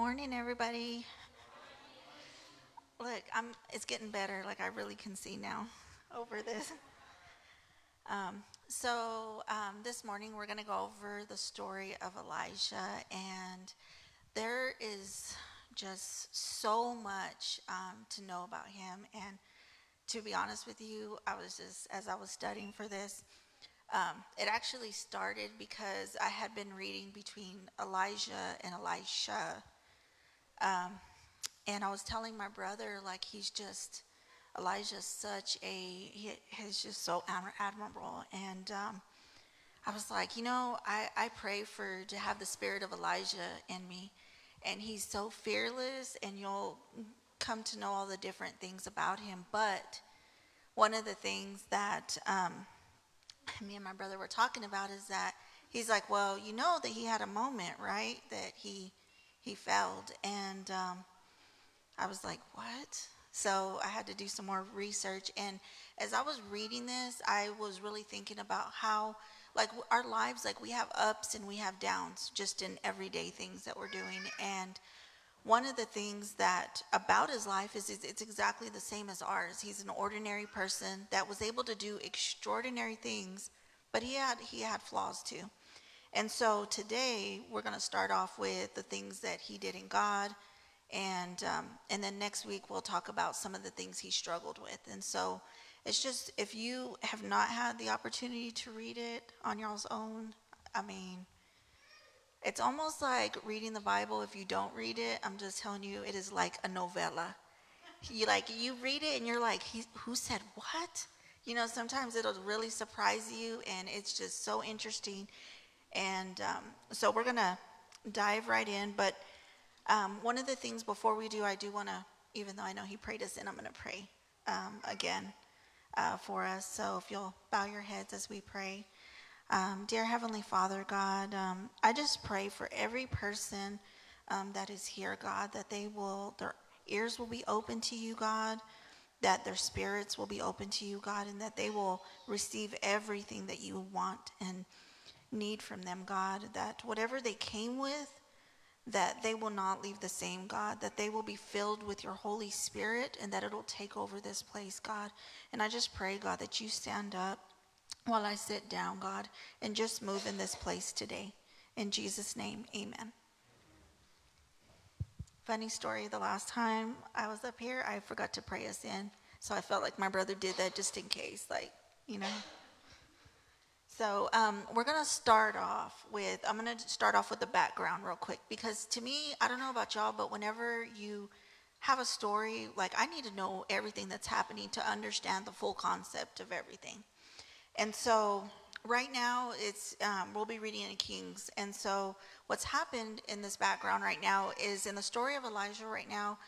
morning, everybody. Look, I'm. It's getting better. Like I really can see now over this. Um, so um, this morning we're going to go over the story of Elijah, and there is just so much um, to know about him. And to be honest with you, I was just as I was studying for this. Um, it actually started because I had been reading between Elijah and Elisha. Um, and I was telling my brother, like, he's just, Elijah's such a, he, he's just so admirable. And um, I was like, you know, I, I pray for, to have the spirit of Elijah in me. And he's so fearless, and you'll come to know all the different things about him. But one of the things that, um, me and my brother were talking about is that he's like, well, you know that he had a moment, right? That he he failed, and um, I was like, what? So I had to do some more research, and as I was reading this, I was really thinking about how, like, our lives, like we have ups and we have downs, just in everyday things that we're doing, and one of the things that about his life is it's exactly the same as ours. He's an ordinary person that was able to do extraordinary things, but he had he had flaws too. And so today we're going to start off with the things that he did in God, and um, and then next week we'll talk about some of the things he struggled with. And so it's just if you have not had the opportunity to read it on your own, I mean it's almost like reading the Bible. If you don't read it, I'm just telling you, it is like a novella. You like you read it and you're like, who said what? You know, sometimes it'll really surprise you, and it's just so interesting. And um, so we're gonna dive right in. But um, one of the things before we do, I do want to, even though I know he prayed us in, I'm gonna pray um, again uh, for us. So if you'll bow your heads as we pray. Um, dear Heavenly Father, God, um, I just pray for every person um, that is here, God, that they will, their ears will be open to you, God, that their spirits will be open to you, God, and that they will receive everything that you want and need from them, God, that whatever they came with, that they will not leave the same, God, that they will be filled with your Holy Spirit and that it'll take over this place, God. And I just pray, God, that you stand up while I sit down, God, and just move in this place today. In Jesus' name, amen. Funny story the last time I was up here, I forgot to pray us in. So I felt like my brother did that just in case, like, you know. So um, we're going to start off with, I'm going to start off with the background real quick because to me, I don't know about y'all, but whenever you have a story, like I need to know everything that's happening to understand the full concept of everything. And so right now it's um, we'll be reading in Kings. And so what's happened in this background right now is in the story of Elijah right now.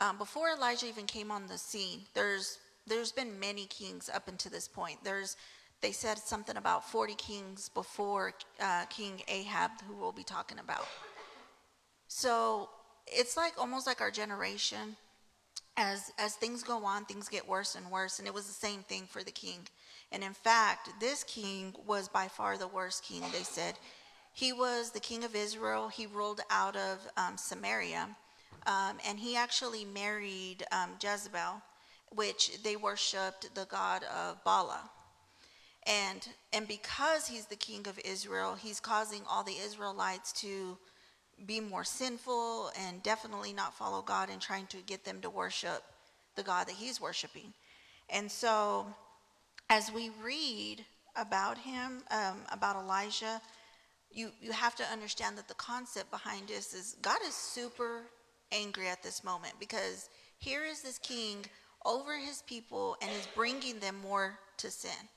Um, before Elijah even came on the scene, there's there's been many kings up until this point. There's they said something about 40 kings before uh, King Ahab, who we'll be talking about. So it's like almost like our generation. As as things go on, things get worse and worse, and it was the same thing for the king. And in fact, this king was by far the worst king, they said. He was the king of Israel. He ruled out of um, Samaria. Um, and he actually married um, Jezebel, which they worshiped the god of Bala. And, and because he's the king of Israel, he's causing all the Israelites to be more sinful and definitely not follow God and trying to get them to worship the God that he's worshiping. And so as we read about him, um, about Elijah, you, you have to understand that the concept behind this is God is super angry at this moment because here is this king over his people and is bringing them more to sin.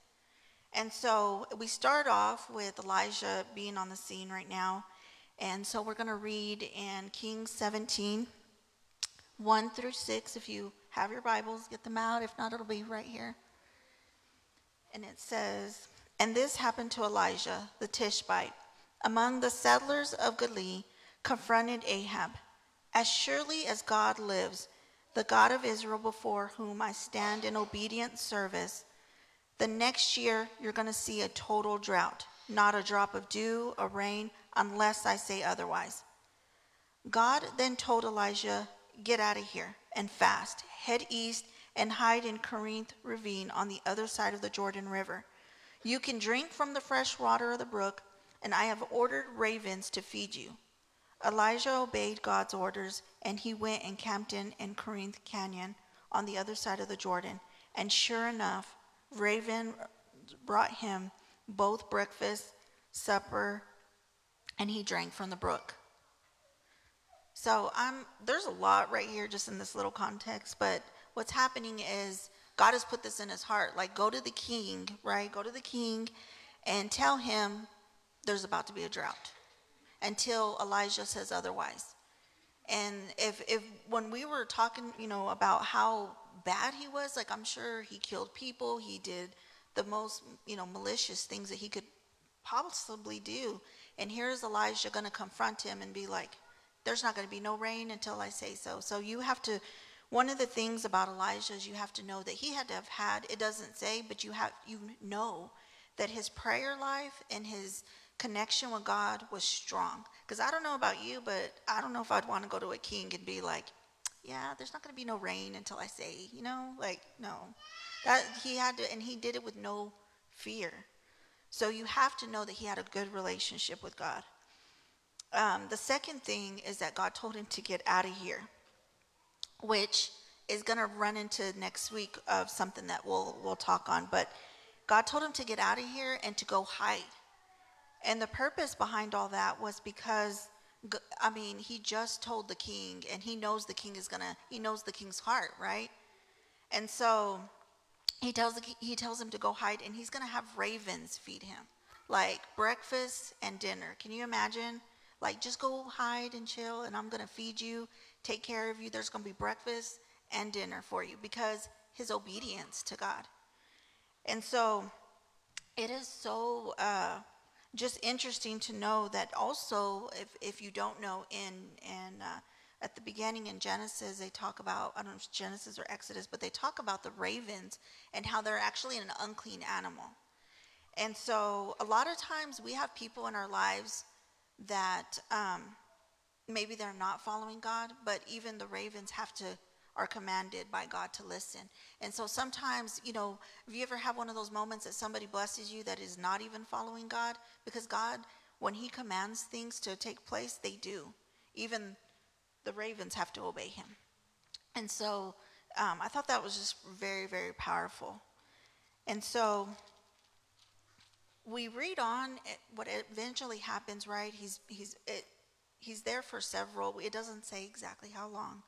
And so we start off with Elijah being on the scene right now. And so we're going to read in Kings 17, 1 through 6. If you have your Bibles, get them out. If not, it'll be right here. And it says, And this happened to Elijah the Tishbite, among the settlers of Gilead, confronted Ahab. As surely as God lives, the God of Israel before whom I stand in obedient service, the next year you're going to see a total drought, not a drop of dew or rain, unless I say otherwise. God then told Elijah, Get out of here and fast, head east, and hide in Kerith ravine on the other side of the Jordan River. You can drink from the fresh water of the brook, and I have ordered ravens to feed you. Elijah obeyed God's orders, and he went and camped in, in Kerith Canyon on the other side of the Jordan. And sure enough, raven brought him both breakfast, supper, and he drank from the brook. So I'm there's a lot right here just in this little context, but what's happening is God has put this in his heart. Like go to the king, right? Go to the king and tell him there's about to be a drought until Elijah says otherwise. And if if when we were talking, you know, about how bad he was, like I'm sure he killed people, he did the most, you know, malicious things that he could possibly do. And here's Elijah going to confront him and be like, there's not going to be no rain until I say so. So you have to, one of the things about Elijah is you have to know that he had to have had, it doesn't say, but you have, you know that his prayer life and his connection with God was strong. Because I don't know about you, but I don't know if I'd want to go to a king and be like, yeah, there's not going to be no rain until I say, you know, like, no. That he had to, and he did it with no fear. So you have to know that he had a good relationship with God. Um, the second thing is that God told him to get out of here, which is going to run into next week of something that we'll we'll talk on. But God told him to get out of here and to go hide. And the purpose behind all that was because I mean, he just told the king and he knows the king is to he knows the king's heart, right? And so he tells the, he tells him to go hide and he's to have ravens feed him. Like breakfast and dinner. Can you imagine? Like, just go hide and chill, and I'm to feed you, take care of you. There's to be breakfast and dinner for you because his obedience to God. And so it is so uh, just interesting to know that also, if, if you don't know, in, in uh, at the beginning in Genesis, they talk about, I don't know if it's Genesis or Exodus, but they talk about the ravens and how they're actually an unclean animal. And so a lot of times we have people in our lives that um, maybe they're not following God, but even the ravens have to are commanded by God to listen. And so sometimes, you know, if you ever have one of those moments that somebody blesses you that is not even following God? Because God, when He commands things to take place, they do. Even the ravens have to obey Him. And so um, I thought that was just very, very powerful. And so we read on what eventually happens, right? He's he's it, he's there for several. It doesn't say exactly how long,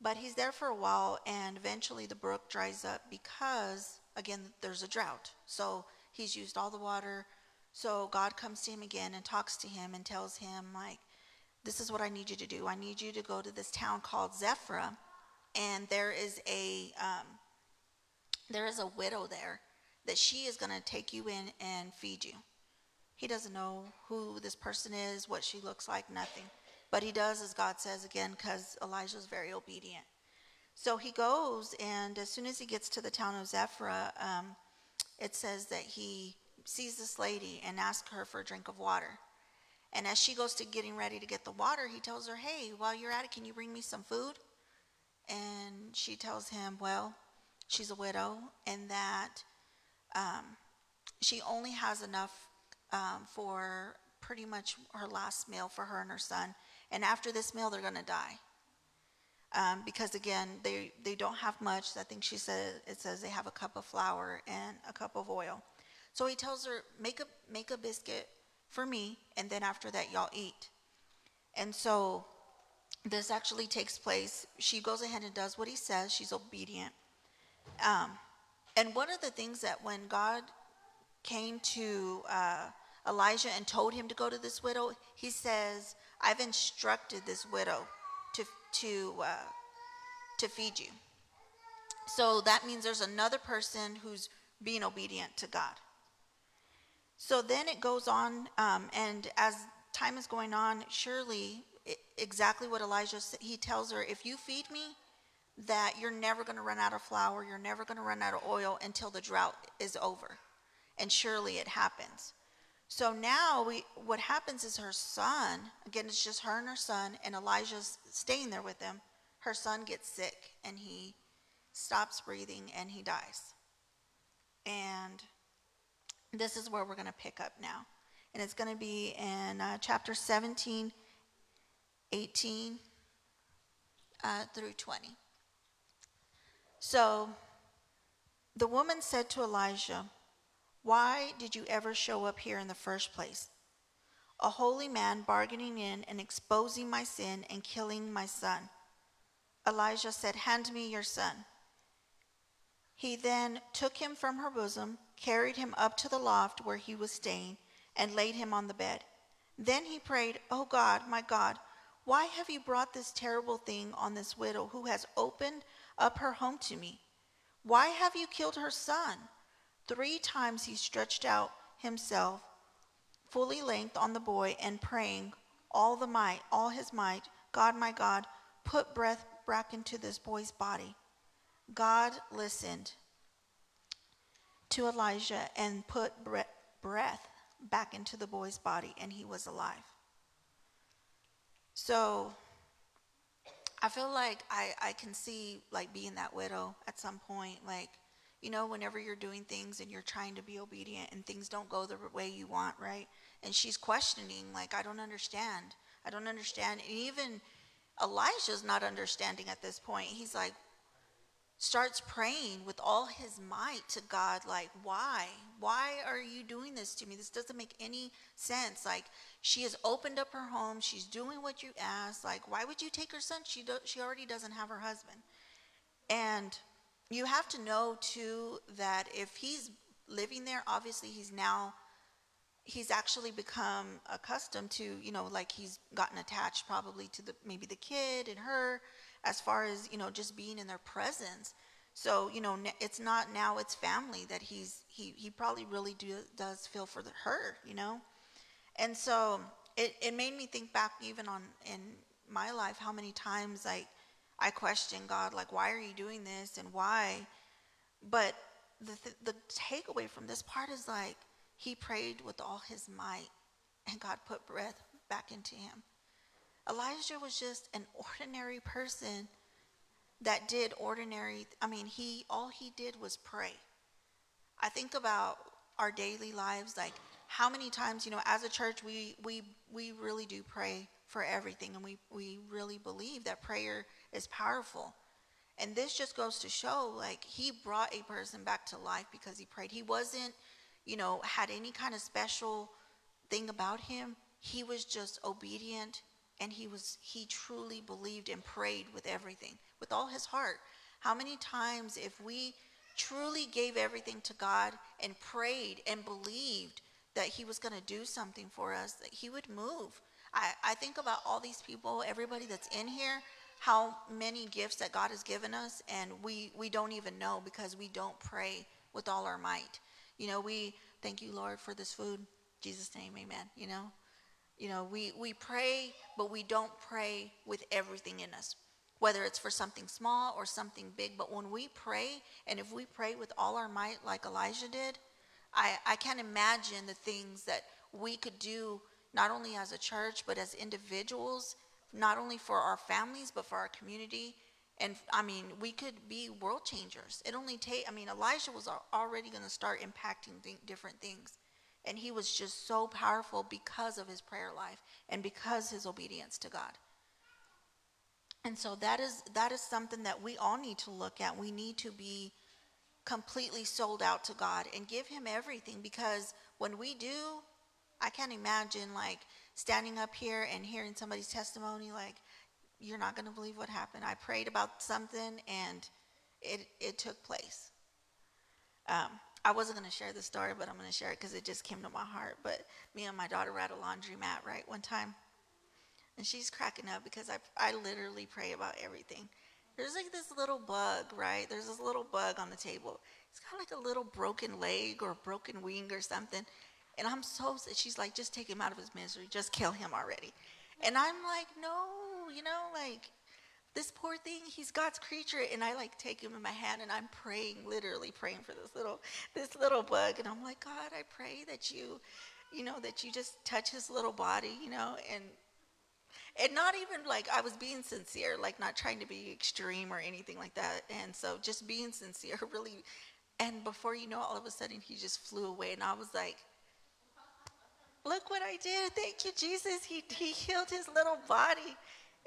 but he's there for a while, and eventually the brook dries up because again there's a drought. So he's used all the water. So God comes to him again and talks to him and tells him like, "This is what I need you to do. I need you to go to this town called Zephra, and there is a um, there is a widow there." that she is going to take you in and feed you. He doesn't know who this person is, what she looks like, nothing. But he does, as God says again, because Elijah is very obedient. So he goes, and as soon as he gets to the town of Zarephath, um, it says that he sees this lady and asks her for a drink of water. And as she goes to getting ready to get the water, he tells her, Hey, while you're at it, can you bring me some food? And she tells him, Well, she's a widow, and that um, she only has enough um, for pretty much her last meal for her and her son. And after this meal, they're going to die. Um, because again, they, they don't have much. I think she said it says they have a cup of flour and a cup of oil. So he tells her, make a make a biscuit for me, and then after that, y'all eat. And so this actually takes place. She goes ahead and does what he says. She's obedient. Um, and one of the things that when God came to uh, Elijah and told him to go to this widow, he says, I've instructed this widow to, to, uh, to feed you. So that means there's another person who's being obedient to God. So then it goes on, um, and as time is going on, surely it, exactly what Elijah said, he tells her, if you feed me, that you're never going to run out of flour, you're never going to run out of oil until the drought is over. And surely it happens. So now we what happens is her son, again it's just her and her son and Elijah's staying there with them. Her son gets sick and he stops breathing and he dies. And this is where we're going to pick up now. And it's going to be in uh, chapter 17, 18 uh, through 20. So the woman said to Elijah, Why did you ever show up here in the first place? A holy man bargaining in and exposing my sin and killing my son. Elijah said, Hand me your son. He then took him from her bosom, carried him up to the loft where he was staying, and laid him on the bed. Then he prayed, O oh God, my God, why have you brought this terrible thing on this widow who has opened up her home to me? Why have you killed her son? Three times he stretched out himself fully length on the boy and praying all the might, all his might, God, my God, put breath back into this boy's body. God listened to Elijah and put breath back into the boy's body, and he was alive. So I feel like I, I can see like being that widow at some point, like, you know, whenever you're doing things and you're trying to be obedient and things don't go the way you want, right? And she's questioning, like, I don't understand. I don't understand. And even Elijah's not understanding at this point. He's like, starts praying with all his might to God, like, why? Why are you doing this to me? This doesn't make any sense. Like, she has opened up her home. She's doing what you asked. Like, why would you take her son? She, do, she already doesn't have her husband. And you have to know, too, that if he's living there, obviously he's now he's actually become accustomed to you know like he's gotten attached probably to the maybe the kid and her as far as you know just being in their presence. So you know it's not now it's family that he's he he probably really do, does feel for the, her you know? And so it, it made me think back even on in my life how many times like i question god like why are you doing this and why? But the, th- the takeaway from this part is like he prayed with all his might and god put breath back into him. Elijah was just an ordinary person that did ordinary I mean he all he did was pray. I think about our daily lives like how many times you know as a church we we we really do pray for everything and we we really believe that prayer is powerful. And this just goes to show like he brought a person back to life because he prayed. He wasn't, you know, had any kind of special thing about him. He was just obedient and he was he truly believed and prayed with everything with all his heart how many times if we truly gave everything to god and prayed and believed that he was going to do something for us that he would move I, I think about all these people everybody that's in here how many gifts that god has given us and we we don't even know because we don't pray with all our might. You know we thank you lord for this food. Jesus name amen you know? You know, we, we pray, but we don't pray with everything in us, whether it's for something small or something big. But when we pray, and if we pray with all our might, like Elijah did, I, I can't imagine the things that we could do, not only as a church, but as individuals, not only for our families, but for our community. And I mean, we could be world changers. It only take, I mean, Elijah was already going to start impacting th- different things. And he was just so powerful because of his prayer life and because his obedience to God. And so that is that is something that we all need to look at. We need to be completely sold out to God and give him everything because when we do, I can't imagine like standing up here and hearing somebody's testimony like you're not going to believe what happened. I prayed about something and it it took place. Um, I wasn't going to share the story, but I'm going to share it because it just came to my heart. But me and my daughter were at a laundromat, right, one time. And she's cracking up because I, I literally pray about everything. There's like this little bug, right? There's this little bug on the table. It's got like a little broken leg or broken wing or something. And I'm so, she's like, just take him out of his misery. Just kill him already. And I'm like, no, you know, like, this poor thing, he's God's creature. And I like take him in my hand and I'm praying, literally praying for this little, this little bug. And I'm like, God, I pray that you you know, that you just touch his little body, you know, and and not even like I was being sincere, like not trying to be extreme or anything like that. And so just being sincere really and before you know all of a sudden he just flew away and I was like look what I did. Thank you, Jesus. He he healed his little body.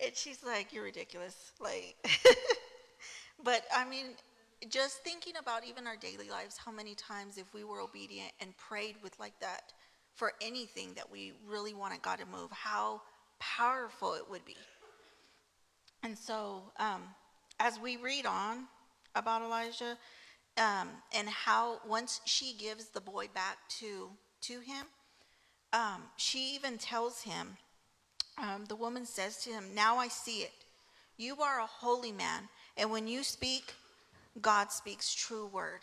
And she's like, You're ridiculous. Like but I mean, just thinking about even our daily lives, how many times if we were obedient and prayed with like that for anything that we really wanted God to move, how powerful it would be. And so, um, as we read on about Elijah, um, and how once she gives the boy back to to him, um, she even tells him. Um, the woman says to him, "Now I see it. You are a holy man, and when you speak, God speaks true word."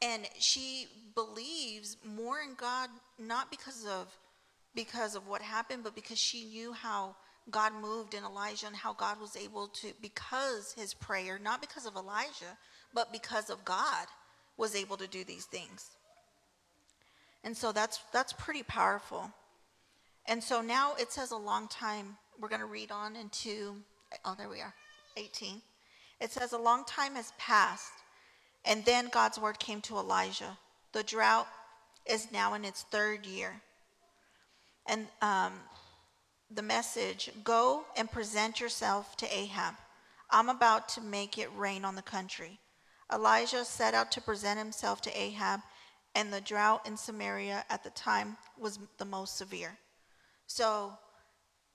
And she believes more in God, not because of because of what happened, but because she knew how God moved in Elijah and how God was able to, because his prayer, not because of Elijah, but because of God, was able to do these things. And so that's that's pretty powerful. And so now it says a long time. We're going to read on into oh there we are, 18. It says a long time has passed, and then God's word came to Elijah. The drought is now in its third year. And um, the message go and present yourself to Ahab. I'm about to make it rain on the country. Elijah set out to present himself to Ahab, and the drought in Samaria at the time was the most severe. So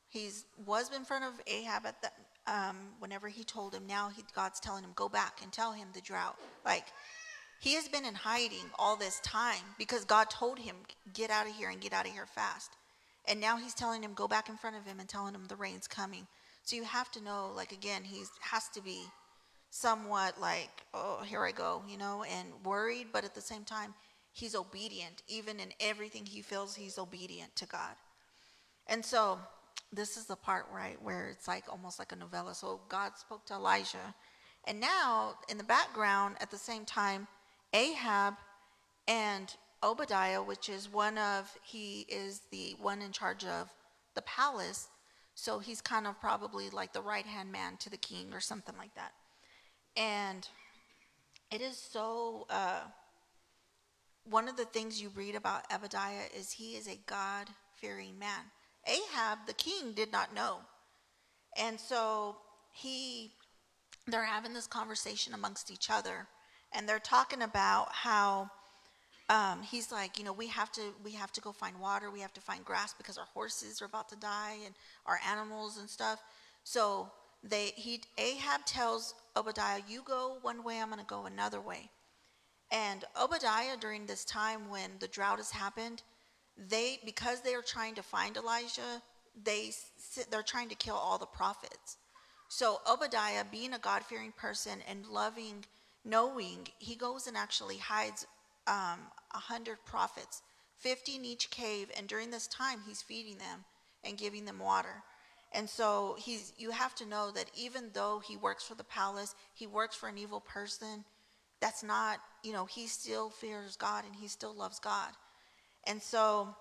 he was in front of Ahab at the um, whenever he told him. Now he, God's telling him go back and tell him the drought. Like he has been in hiding all this time because God told him get out of here and get out of here fast. And now he's telling him, go back in front of him and telling him the rain's coming. So you have to know, like, again, he has to be somewhat like, oh, here I go, you know, and worried, but at the same time, he's obedient. Even in everything he feels, he's obedient to God. And so this is the part, right, where it's like almost like a novella. So God spoke to Elijah. And now, in the background, at the same time, Ahab and Obadiah, which is one of, he is the one in charge of the palace. So he's kind of probably like the right hand man to the king or something like that. And it is so, uh, one of the things you read about Obadiah is he is a God fearing man. Ahab, the king, did not know. And so he, they're having this conversation amongst each other, and they're talking about how um, he's like, you know, we have to we have to go find water. We have to find grass because our horses are about to die and our animals and stuff. So they he Ahab tells Obadiah, "You go one way, I'm going to go another way." And Obadiah, during this time when the drought has happened, they because they are trying to find Elijah, they they're trying to kill all the prophets. So Obadiah, being a God fearing person and loving, knowing, he goes and actually hides um, 100 prophets, 50 in each cave, and during this time, he's feeding them and giving them water. And so he's, you have to know that even though he works for the palace, he works for an evil person, that's not, you know, he still fears God and he still loves God. And so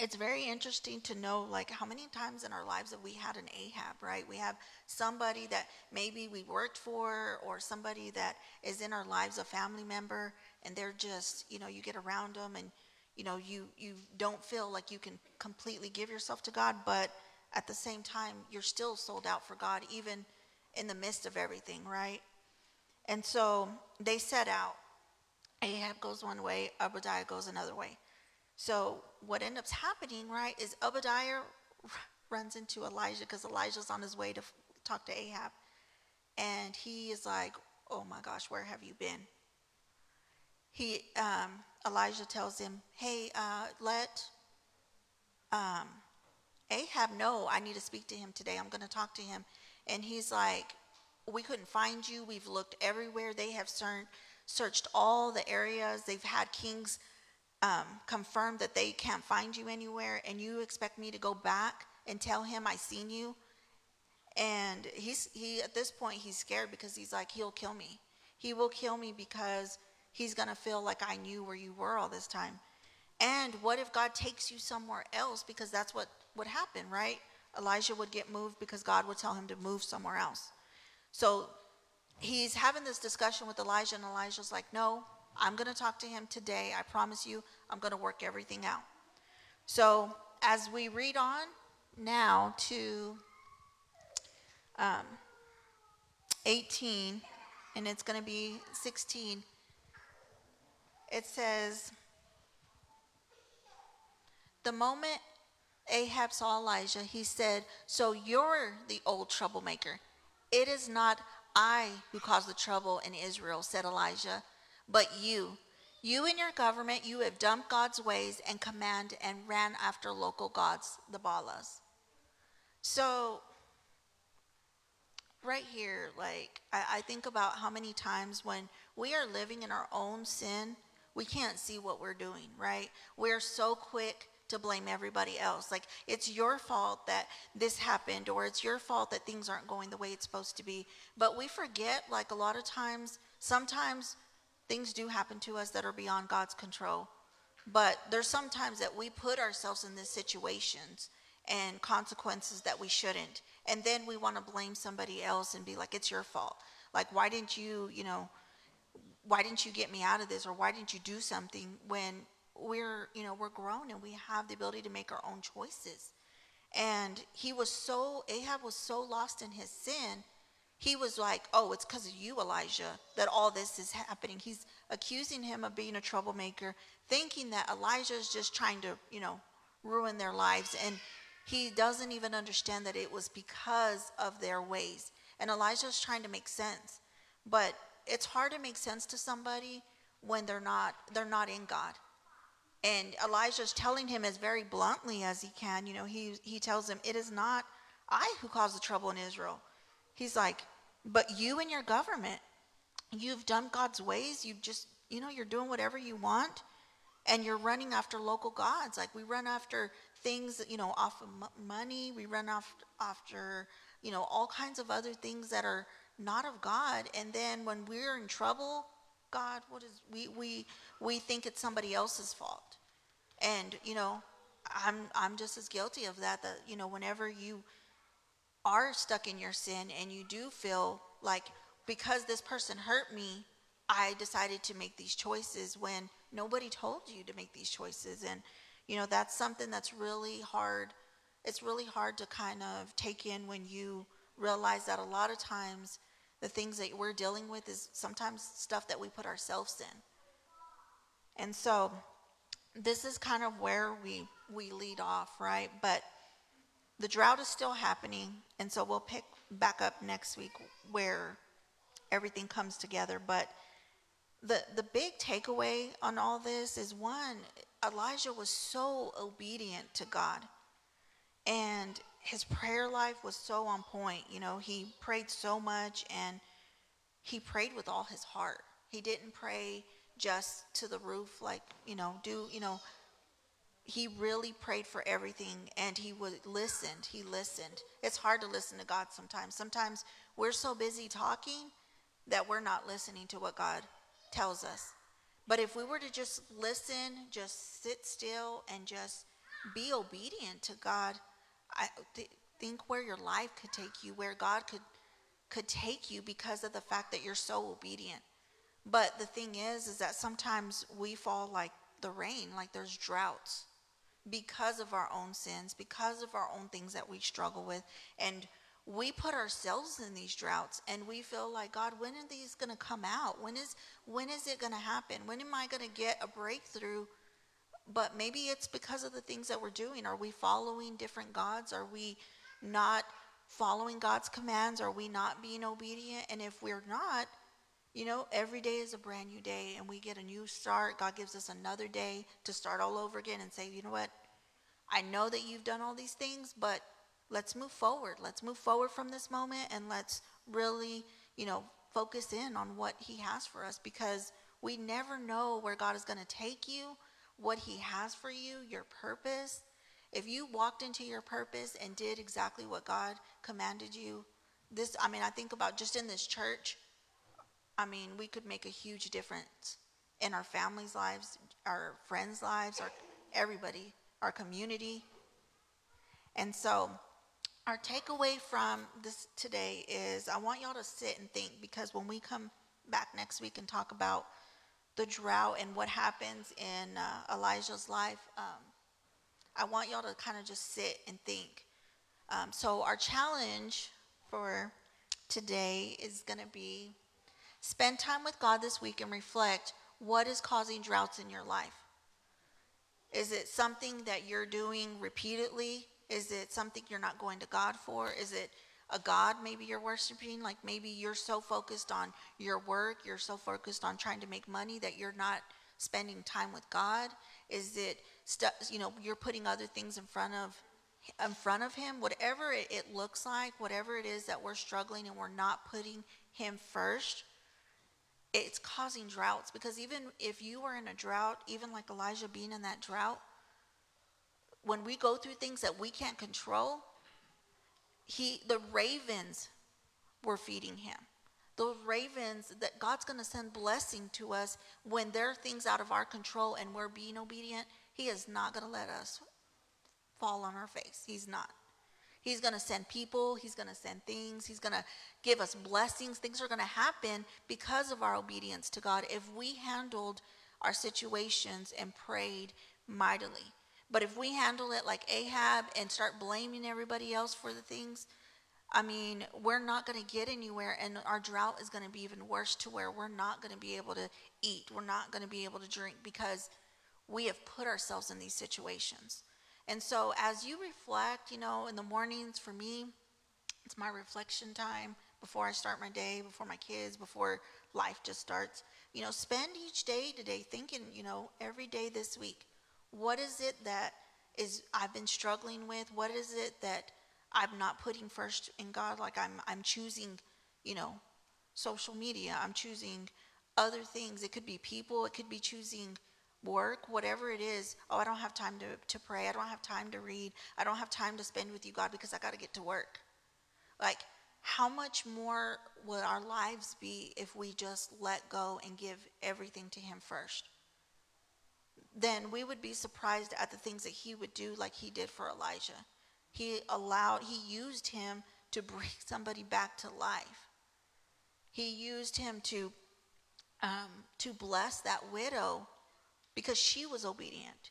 it's very interesting to know like how many times in our lives have we had an ahab right we have somebody that maybe we worked for or somebody that is in our lives a family member and they're just you know you get around them and you know you you don't feel like you can completely give yourself to god but at the same time you're still sold out for god even in the midst of everything right and so they set out ahab goes one way obadiah goes another way so what ends up happening, right, is Obadiah runs into Elijah because Elijah's on his way to talk to Ahab. And he is like, oh my gosh, where have you been? He, um, Elijah tells him, hey, uh, let um, Ahab know I need to speak to him today. I'm going to talk to him. And he's like, we couldn't find you. We've looked everywhere. They have searched all the areas. They've had kings um, confirm that they can't find you anywhere, and you expect me to go back and tell him I seen you. And he's he at this point he's scared because he's like he'll kill me. He will kill me because he's gonna feel like I knew where you were all this time. And what if God takes you somewhere else? Because that's what would happen, right? Elijah would get moved because God would tell him to move somewhere else. So he's having this discussion with Elijah, and Elijah's like, No, I'm going to talk to him today. I promise you, I'm going to work everything out. So as we read on now to um, 18, and it's going to be 16, it says, The moment Ahab saw Elijah, he said, So you're the old troublemaker. It is not I who caused the trouble in Israel, said Elijah, but you. You and your government, you have dumped God's ways and command and ran after local gods, the Baalas. So, right here, like, I, I think about how many times when we are living in our own sin, we can't see what we're doing, right? We're so quick to blame everybody else. Like, it's your fault that this happened, or it's your fault that things aren't going the way it's supposed to be. But we forget, like, a lot of times, sometimes things do happen to us that are beyond God's control. But there's sometimes that we put ourselves in these situations and consequences that we shouldn't. And then we want to blame somebody else and be like, it's your fault. Like, why didn't you, you know, why didn't you get me out of this? Or why didn't you do something when we're, you know, we're grown and we have the ability to make our own choices. And he was so, Ahab was so lost in his sin he was like, Oh, it's because of you, Elijah, that all this is happening. He's accusing him of being a troublemaker, thinking that Elijah is just trying to, you know, ruin their lives. And he doesn't even understand that it was because of their ways. And Elijah's trying to make sense. But it's hard to make sense to somebody when they're not they're not in God. And Elijah's telling him as very bluntly as he can, you know, he he tells him, It is not I who caused the trouble in Israel. He's like, but you and your government, you've done God's ways. You just, you know, you're doing whatever you want and you're running after local gods. Like we run after things, you know, off of money. We run off after, you know, all kinds of other things that are not of God. And then when we're in trouble, God, what is we we we think it's somebody else's fault. And, you know, I'm I'm just as guilty of that that, you know, whenever you are stuck in your sin and you do feel like because this person hurt me, I decided to make these choices when nobody told you to make these choices. And, you know, that's something that's really hard. It's really hard to kind of take in when you realize that a lot of times the things that we're dealing with is sometimes stuff that we put ourselves in. And so this is kind of where we we lead off, right? But the drought is still happening, and so we'll pick back up next week where everything comes together. But the the big takeaway on all this is one, Elijah was so obedient to God. And his prayer life was so on point. You know, he prayed so much and he prayed with all his heart. He didn't pray just to the roof, like, you know, do, you know, he really prayed for everything and he would listened he listened it's hard to listen to god sometimes sometimes we're so busy talking that we're not listening to what god tells us but if we were to just listen just sit still and just be obedient to god i th- think where your life could take you where god could could take you because of the fact that you're so obedient. But the thing is is that sometimes we fall like the rain like there's droughts because of our own sins, because of our own things that we struggle with. And we put ourselves in these droughts and we feel like god when are these going to come out? When is when is it going to happen? When am i going to get a breakthrough but maybe it's because of the things that we're doing. Are we following different gods? Are we not following god's commands? Are we not being obedient? And if we're not you know every day is a brand new day and we get a new start. God gives us another day to start all over again and say you know what? I know that you've done all these things, but let's move forward. Let's move forward from this moment and let's really, you know, focus in on what He has for us because we never know where God is going to take you, what He has for you, your purpose. If you walked into your purpose and did exactly what God commanded you, this, I mean, I think about just in this church, I mean, we could make a huge difference in our families' lives, our friends' lives, our everybody, our community. And so, our takeaway from this today is I want y'all to sit and think because when we come back next week and talk about the drought and what happens in uh, Elijah's life, um, I want y'all to kind of just sit and think. Um, so, our challenge for today is going to be spend time with God this week and reflect what is causing droughts in your life. Is it something that you're doing repeatedly? Is it something you're not going to God for? Is it a God maybe you're worshiping? Like maybe you're so focused on your work, you're so focused on trying to make money that you're not spending time with God? Is it stuff, you know, you're putting other things in front of in front of him, whatever it, it looks like, whatever it is that we're struggling and we're not putting him first, it's causing droughts because even if you are in a drought, even like Elijah being in that drought, when we go through things that we can't control, he the ravens were feeding him. Those ravens that God's going to send blessing to us when there are things out of our control and we're being obedient. He is not going to let us fall on our face. He's not. He's going to send people, he's going to send things, he's going to give us blessings. Things are going to happen because of our obedience to God if we handled our situations and prayed mightily. But if we handle it like Ahab and start blaming everybody else for the things, I mean, we're not going to get anywhere, and our drought is going to be even worse to where we're not going to be able to eat. We're not going to be able to drink because we have put ourselves in these situations. And so, as you reflect, you know, in the mornings for me, it's my reflection time before I start my day, before my kids, before life just starts. You know, spend each day today thinking, you know, every day this week, what is it that is I've been struggling with? What is it that I'm not putting first in God? Like I'm I'm choosing, you know, social media. I'm choosing other things. It could be people. It could be choosing work, whatever it is, oh, I don't have time to, to pray. I don't have time to read. I don't have time to spend with you, God, because I got to get to work. Like, how much more would our lives be if we just let go and give everything to Him first? Then we would be surprised at the things that He would do, like He did for Elijah. He allowed, He used him to bring somebody back to life. He used him to um, to bless that widow because she was obedient.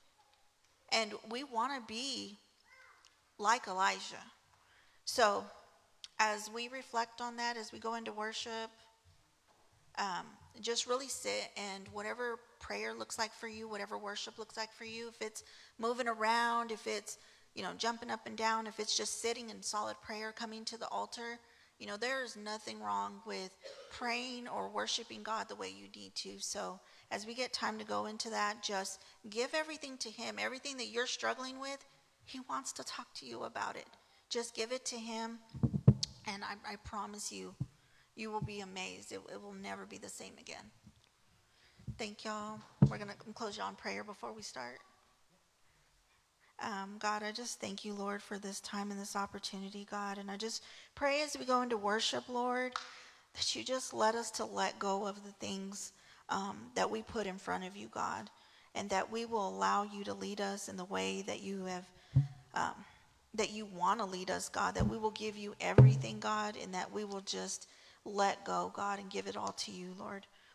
And we want to be like Elijah. So, as we reflect on that, as we go into worship, um, just really sit and whatever prayer looks like for you, whatever worship looks like for you, if it's moving around, if it's, you know, jumping up and down, if it's just sitting in solid prayer, coming to the altar, you know, there is nothing wrong with praying or worshiping God the way you need to. So, as we get time to go into that, just give everything to Him. Everything that you're struggling with, He wants to talk to you about it. Just give it to Him, and I, I promise you, you will be amazed. It, it will never be the same again. Thank y'all. We're going to close y'all in prayer before we start. Um, God, I just thank you, Lord, for this time and this opportunity, God. And I just pray as we go into worship, Lord, that you just let us to let go of the things um, that we put in front of you, God, and that we will allow you to lead us in the way that you have, um, that you want to lead us, God, that we will give you everything, God, and that we will just let go, God, and give it all to you, Lord.